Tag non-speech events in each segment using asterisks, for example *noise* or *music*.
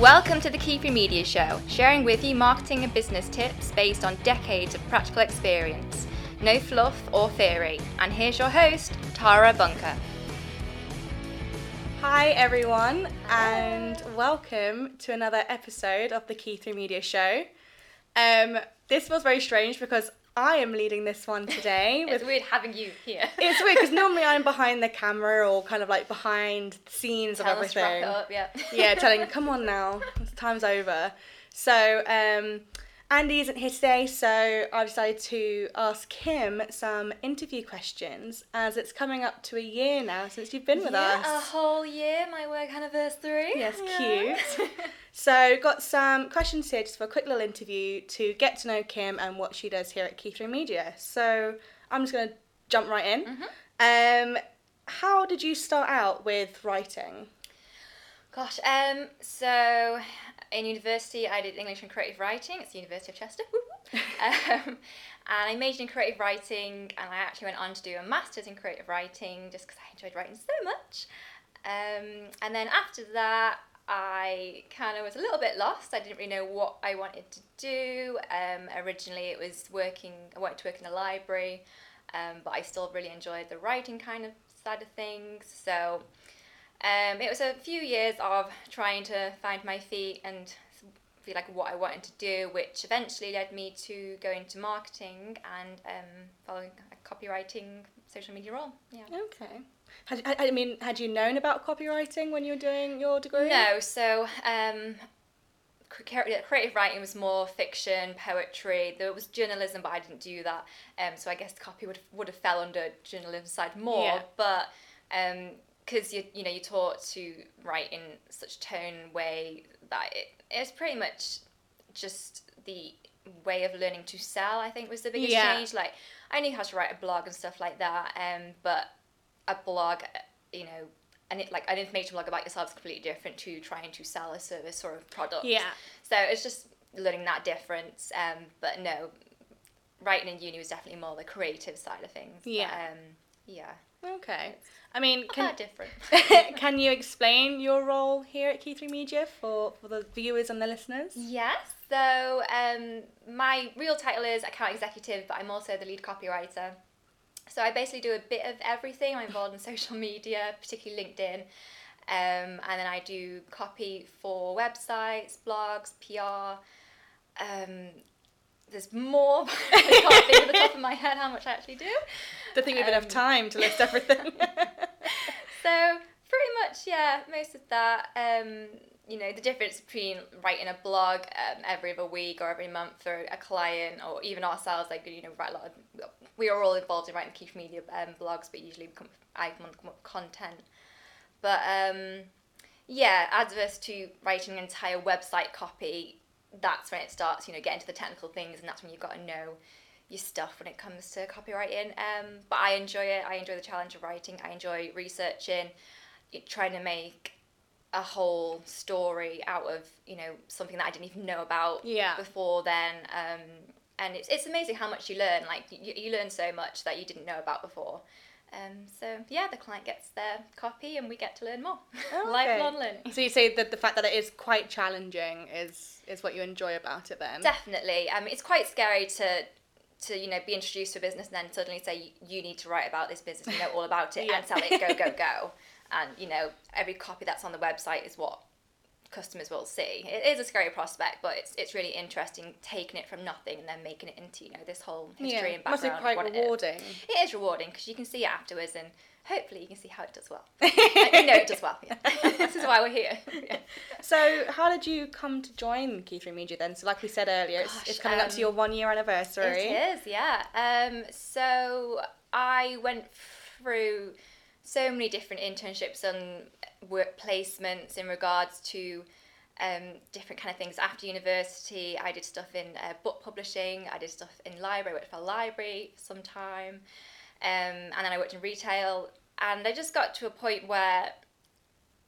Welcome to the Key3 Media Show, sharing with you marketing and business tips based on decades of practical experience. No fluff or theory. And here's your host, Tara Bunker. Hi, everyone, and welcome to another episode of the Key3 Media Show. Um, this feels very strange because I am leading this one today. *laughs* It's weird having you here. it's weird because normally I'm *laughs* behind the camera or kind of like behind the scenes Tell of us wrap everything. it up, yeah. yeah, telling, *laughs* come on now, time's over. So, um, Andy isn't here today, so I've decided to ask him some interview questions as it's coming up to a year now since you've been with yeah, us. a whole year, my work anniversary. Yes, Yeah. cute. *laughs* So, got some questions here just for a quick little interview to get to know Kim and what she does here at Key3 Media. So, I'm just going to jump right in. Um, how did you start out with writing? Gosh, um, so in university I did English and Creative Writing. It's the University of Chester. *laughs* Um, and I majored in creative writing, and I actually went on to do a master's in creative writing just because I enjoyed writing so much. Um, and then after that, I kind of was a little bit lost. I didn't really know what I wanted to do. Um, originally, it was working. I wanted to work in a library, um, but I still really enjoyed the writing kind of side of things. So um, it was a few years of trying to find my feet and feel like what I wanted to do, which eventually led me to go into marketing and um, following a copywriting social media role. Yeah. Okay. Had, I mean, had you known about copywriting when you were doing your degree? No, so um, cre- cre- creative writing was more fiction, poetry. There was journalism, but I didn't do that. Um, so I guess copy would would have fell under journalism side more. Yeah. But because you you know you're taught to write in such tone way that it, it's pretty much just the way of learning to sell. I think was the biggest Yeah. change. Like I knew how to write a blog and stuff like that. Um, but a blog, you know, and it like an information blog about yourself is completely different to trying to sell a service or a product. Yeah. So it's just learning that difference. Um, but no, writing in uni was definitely more the creative side of things. But, Yeah. um, yeah. Okay. I mean, can, different. *laughs* can you explain your role here at Key3 Media for, for the viewers and the listeners? Yes. So um, my real title is account executive, but I'm also the lead copywriter. So I basically do a bit of everything. I'm involved in *laughs* social media, particularly LinkedIn, um, and then I do copy for websites, blogs, PR. Um, there's more. but *laughs* I can't think of the top of my head how much I actually do. Don't think we have enough Um, time to list everything. *laughs* So pretty much, yeah, most of that. Um, you know, the difference between writing a blog um, every other week or every month for a client or even ourselves, like you know, write a lot. Of, we are all involved in writing Key Media um, blogs, but usually come, I come up with content. But um, yeah, adverse to writing an entire website copy, that's when it starts. You know, get into the technical things, and that's when you've got to know your stuff when it comes to copywriting. Um, but I enjoy it. I enjoy the challenge of writing. I enjoy researching, trying to make a whole story out of you know something that I didn't even know about Yeah. before then. Um, and it's it's amazing how much you learn. Like you, you learn so much that you didn't know about before. Um, so yeah, the client gets their copy and we get to learn more. *laughs* Okay. Lifelong learning. So you say that the fact that it is quite challenging is is what you enjoy about it then? Definitely. Um, it's quite scary to to you know be introduced to a business and then suddenly say you need to write about this business, you know all about it, *laughs* Yeah. and sell it, go go *laughs* go. And you know every copy that's on the website is what customers will see. It is a scary prospect, but it's it's really interesting taking it from nothing and then making it into you know this whole history yeah. and Must be quite what it is. rewarding. It is rewarding because you can see it afterwards and hopefully you can see how it does well. *laughs* and you know it does well. Yeah. *laughs* this is why we're here. Yeah. *laughs* So, how did you come to join Key3 Media then? So, like we said earlier, it's, Gosh, it's coming up to um, your one year anniversary. It is, yeah. Um, so I went through so many different internships and work placements in regards to um, different kind of things. After university, I did stuff in uh, book publishing. I did stuff in library. I worked for a library for some time, um, and then I worked in retail. And I just got to a point where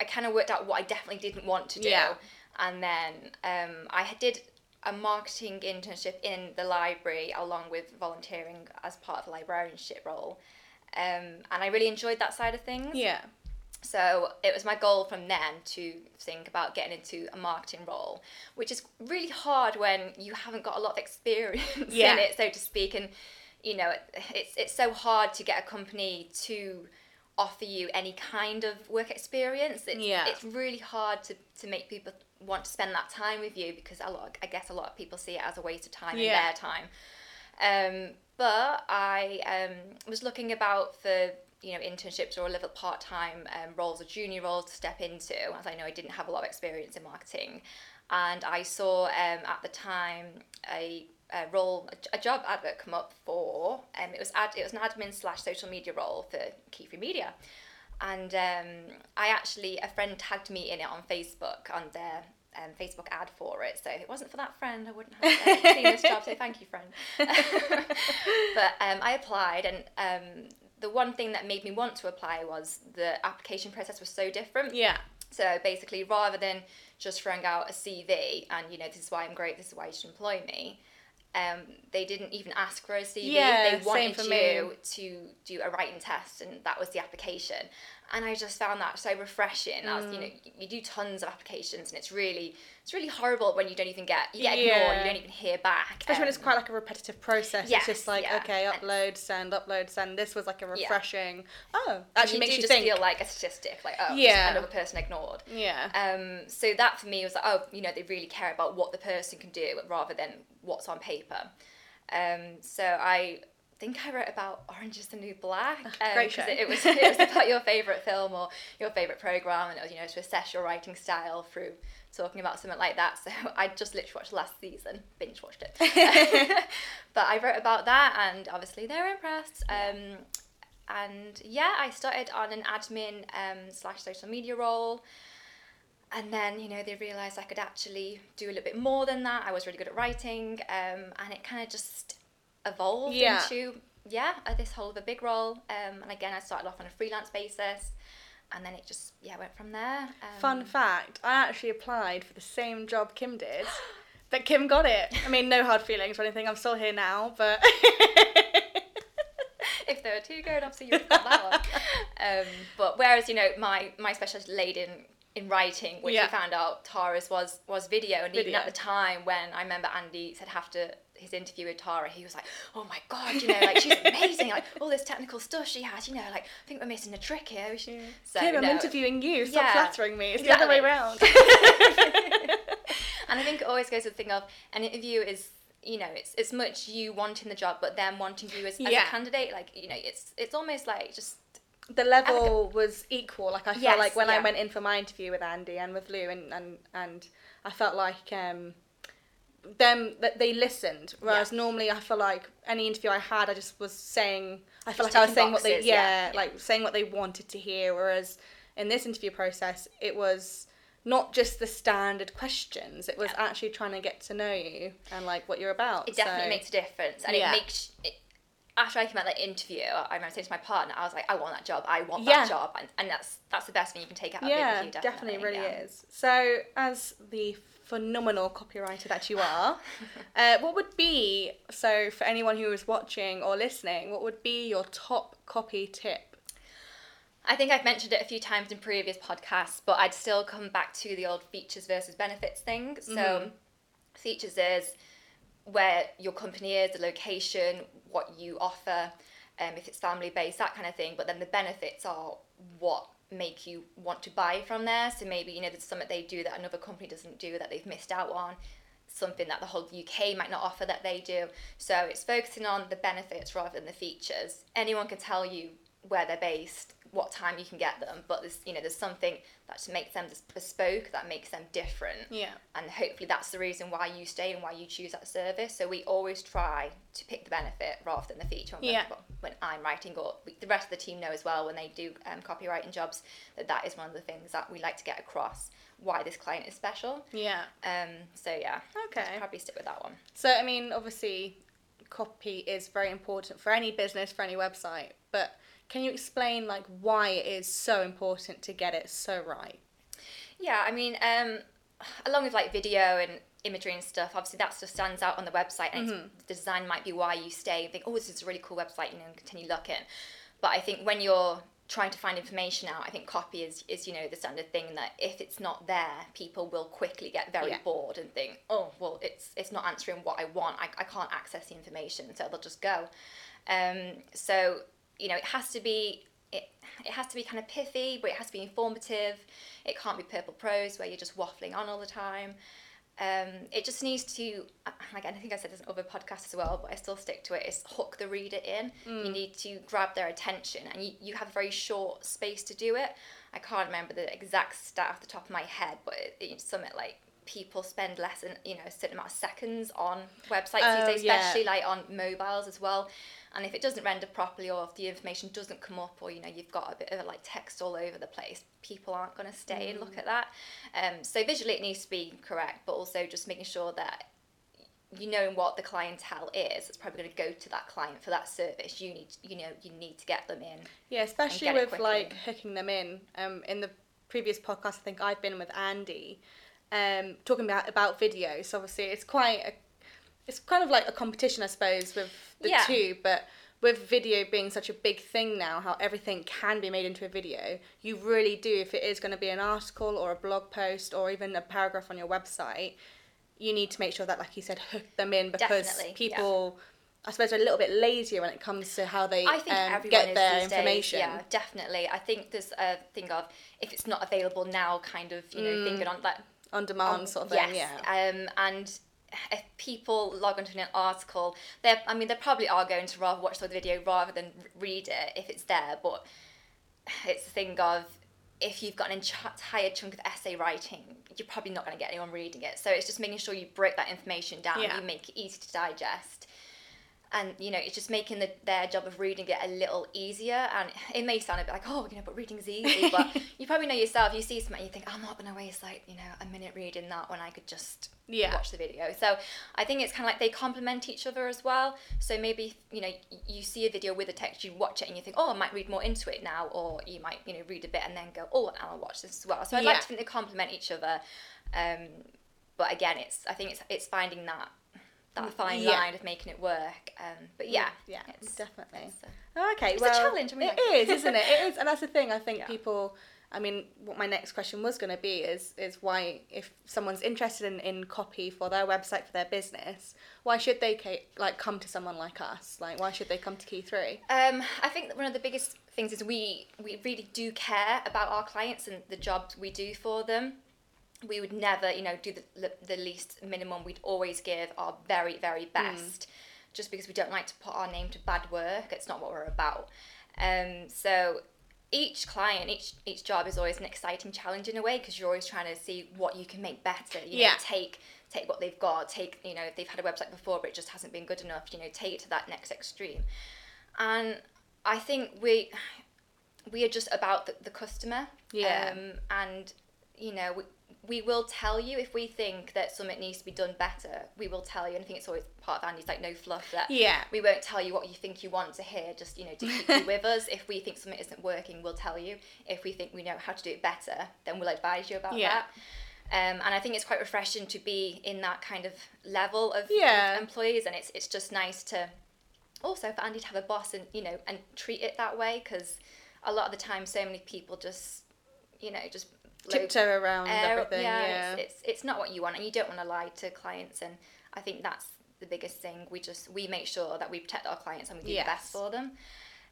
I kind of worked out what I definitely didn't want to do. Yeah. And then um, I did a marketing internship in the library along with volunteering as part of the librarianship role. Um, and I really enjoyed that side of things. Yeah. So it was my goal from then to think about getting into a marketing role, which is really hard when you haven't got a lot of experience Yeah. in it, so to speak. And you know, it, it's it's so hard to get a company to offer you any kind of work experience. It's, Yeah. it's really hard to, to make people want to spend that time with you because a lot, I guess a lot of people see it as a waste of time Yeah. and their time. Um, but I um, was looking about for you know internships or a level part time um, roles or junior roles to step into, as I know I didn't have a lot of experience in marketing, and I saw um, at the time a, a role a, job advert come up for um, it was ad, it was an admin slash social media role for Key3 Media. And um, I actually, a friend tagged me in it on Facebook on their um, Facebook ad for it. So if it wasn't for that friend, I wouldn't have uh, seen this job. So thank you, friend. *laughs* but um, I applied, and um, the one thing that made me want to apply was the application process was so different. Yeah. So basically, rather than just throwing out a CV and you know this is why I'm great, this is why you should employ me, um, they didn't even ask for a CV. Yeah, they same wanted for you me. to do a writing test, and that was the application. And I just found that so refreshing. As you know, Mm. you do tons of applications, and it's really it's really horrible when you don't even get you get ignored, you don't even hear back. Especially when it's Um, quite like a repetitive process. yes, it's just like, yeah. okay, upload, send, upload, send. This was like a Yeah. refreshing. Oh, actually you makes you just think. feel like a statistic, like oh, Yeah. just another person ignored. yeah. Um, so that for me was like, oh, you know, they really care about what the person can do rather than what's on paper. Um, so I think I wrote about Orange is the New Black. Um, Great show. It, it was it was *laughs* about your favorite film or your favorite program, and it was you know to assess your writing style through talking about something like that. *laughs* So I just literally watched last season, binge watched it. *laughs* but I wrote about that, and obviously they were impressed. Um, and yeah, I started on an admin um, slash social media role. And then, you know, they realised I could actually do a little bit more than that. I was really good at writing. Um, and it kind of just evolved Yeah. into, yeah, uh, this whole of a big role. Um, and again, I started off on a freelance basis. And then it just, yeah, went from there. Um, Fun fact: I actually applied for the same job Kim did, *gasps* but Kim got it. I mean, no hard feelings or anything. I'm still here now, but. *laughs* if there were two going off, so you would have got that one. *laughs* Um, but whereas you know my my specialty laid in in writing, which Yeah. we found out Tara's was was video, and even at the time when I remember Andy said after his interview with Tara, he was like, "Oh my god, you know, like she's *laughs* amazing, like all this technical stuff she has, you know, like I think we're missing a trick here." We should... So, Kim, I'm interviewing you. Stop Yeah. flattering me. It's the other way Exactly. around. *laughs* and I think it always goes to the thing of an interview is you know it's it's much you wanting the job but them wanting you as, as a candidate like you know it's it's almost like just the level was equal. Like I felt like when I went in for my interview with Andy and with Lou, and and, and I felt like um, them that they listened. Whereas Yeah. normally I feel like any interview I had, I just was saying. I felt Just like I was saying what they yeah, yeah, like saying what they wanted to hear. Whereas in this interview process, it was not just the standard questions. It was Yeah. actually trying to get to know you and like what you're about. it definitely so- makes a difference and it makes it, after I came out that interview I remember saying to my partner I was like I want that job I want Yeah. that job and, and that's that's the best thing you can take out of yeah, the interview definitely, definitely, really yeah. is. So, as the phenomenal copywriter that you are, *laughs* uh, what would be so for anyone who is watching or listening? What would be your top copy tip? I think I've mentioned it a few times in previous podcasts, but I'd still come back to the old features versus benefits thing. So, Mhm. features is where your company is, the location, what you offer, um, if it's family based, that kind of thing. But then the benefits are what make you want to buy from there. So maybe you know there's something they do that another company doesn't do that they've missed out on. Something that the whole UK might not offer that they do. So it's focusing on the benefits rather than the features. Anyone can tell you where they're based, what time you can get them, but there's you know there's something that makes them bespoke, that makes them different Yeah, and hopefully that's the reason why you stay and why you choose that service. So we always try to pick the benefit rather than the feature. When, Yeah. when I'm writing, or we, the rest of the team know as well when they do um, copywriting jobs that that is one of the things that we like to get across why this client is special. yeah. Um, so yeah, Okay. I'd probably stick with that one. So, I mean, obviously, copy is very important for any business, for any website. But can you explain like why it is so important to get it so right? Yeah, I mean, um, along with like video and imagery and stuff, obviously that stuff stands out on the website, and it's, the design might be why you stay and think, oh, this is a really cool website, you know, and continue looking. But I think when you're trying to find information out. I think copy is, is you know the standard thing that if it's not there, people will quickly get very Yeah. bored and think, oh well, it's it's not answering what I want. I, I can't access the information, so they'll just go. Um, so you know it has to be it it has to be kind of pithy, but it has to be informative. It can't be purple prose where you're just waffling on all the time. Um, it just needs to, like I think I said this in other podcasts as well, but I still stick to it. Is hook the reader in. You need to grab their attention, and you, you have a very short space to do it. I can't remember the exact stat off the top of my head, but it, it's something like people spend less than you know a certain amount of seconds on websites Oh, these days, yeah. especially like on mobiles as well. And if it doesn't render properly, or if the information doesn't come up, or you know you've got a bit of like text all over the place, people aren't going to stay and look at that. Um, so visually it needs to be correct, but also just making sure that you know what the clientele is. It's probably going to go to that client for that service. You need you know you need to get them in. Yeah, especially with like hooking them in. Um, in the previous podcast, I think I've been with Andy, um, talking about about video. So obviously, it's quite a, it's kind of like a competition, I suppose, with the Yeah. two. But with video being such a big thing now, how everything can be made into a video, you really do. If it is going to be an article or a blog post or even a paragraph on your website, you need to make sure that, like you said, hook them in because Definitely, yeah. people. I suppose are a little bit lazier when it comes to how they I think um, everyone get is their information. Days, yeah, definitely. I think there's a thing of if it's not available now, kind of you know thinking on that on demand on- sort of thing. Yes, Yeah. Um, and if people log onto an article, they I mean they probably are going to rather watch the video rather than read it if it's there. But it's the thing of if you've got an entire chunk of essay writing, you're probably not going to get anyone reading it. So it's just making sure you break that information down, Yeah. you make it easy to digest. And you know, it's just making the, their job of reading it a little easier. And it may sound a bit like, oh, you know, but reading's easy. But *laughs* you probably know yourself. You see something, you think, I'm not going to waste like you know a minute reading that when I could just Yeah. watch the video. So I think it's kind of like they complement each other as well. So maybe you know you see a video with a text, you watch it, and you think, oh, I might read more into it now, or you might you know read a bit and then go, oh, and I'll watch this as well. So I'd Yeah. like to think they complement each other. Um, but again, it's I think it's it's finding that that fine Mm, Yeah. line of making it work. Um, but yeah, yeah, it's, definitely. it's, Oh, okay, it's a challenge, I mean, it like- is, isn't it? It *laughs* is, and that's the thing. I think Yeah. people. I mean, what my next question was going to be is is why if someone's interested in, in copy for their website for their business, why should they ca- like come to someone like us? Like, why should they come to Key Three? Um, I think that one of the biggest things is we we really do care about our clients and the jobs we do for them. We would never, you know, do the the least minimum. We'd always give our very very best, just because we don't like to put our name to bad work. It's not what we're about. Um, so each client, each each job is always an exciting challenge in a way because you're always trying to see what you can make better. You know, Yeah. take take what they've got. Take you know if they've had a website before but it just hasn't been good enough. You know, take it to that next extreme. And I think we we are just about the, the customer. Yeah. Um, and you know we, we will tell you if we think that something needs to be done better. We will tell you. And I think it's always part of Andy's like no fluff that Yeah. we won't tell you what you think you want to hear. Just you know, to keep you *laughs* with us. If we think something isn't working, we'll tell you. If we think we know how to do it better, then we'll advise you about Yeah. that. Um, and I think it's quite refreshing to be in that kind of level of, of Yeah. employees, and it's it's just nice to also for Andy to have a boss and you know and treat it that way because a lot of the time so many people just you know just blow Tiptoe around air- everything. yeah, Yeah. It's, it's it's not what you want, and you don't want to lie to clients. And I think that's the biggest thing. We just we make sure that we protect our clients and we do Yes. the best for them.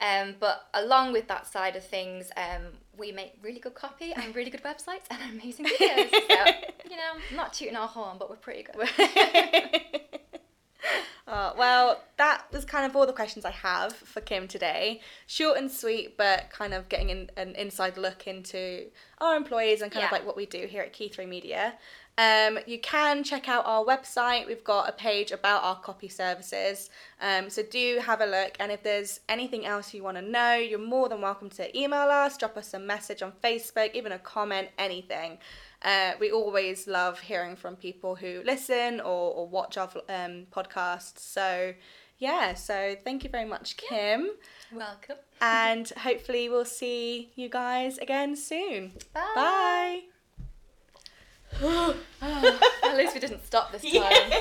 Um, but along with that side of things, um, we make really good copy and really good websites and *laughs* amazing videos. so *laughs* you know, not tooting our horn, but we're pretty good. *laughs* Oh, well, that was kind of all the questions I have for Kim today. Short and sweet, but kind of getting in, an inside look into our employees and kind of like what we do here at Key 3 Media. Um, you can check out our website. We've got a page about our copy services. Um, so do have a look. And if there's anything else you want to know, you're more than welcome to email us, drop us a message on Facebook, even a comment, anything. Uh, we always love hearing from people who listen or, or watch our um, podcasts. So, yeah, so thank you very much, Kim. Welcome. And hopefully, we'll see you guys again soon. Bye. Bye. *gasps* At least we didn't stop this time. *laughs* Yeah.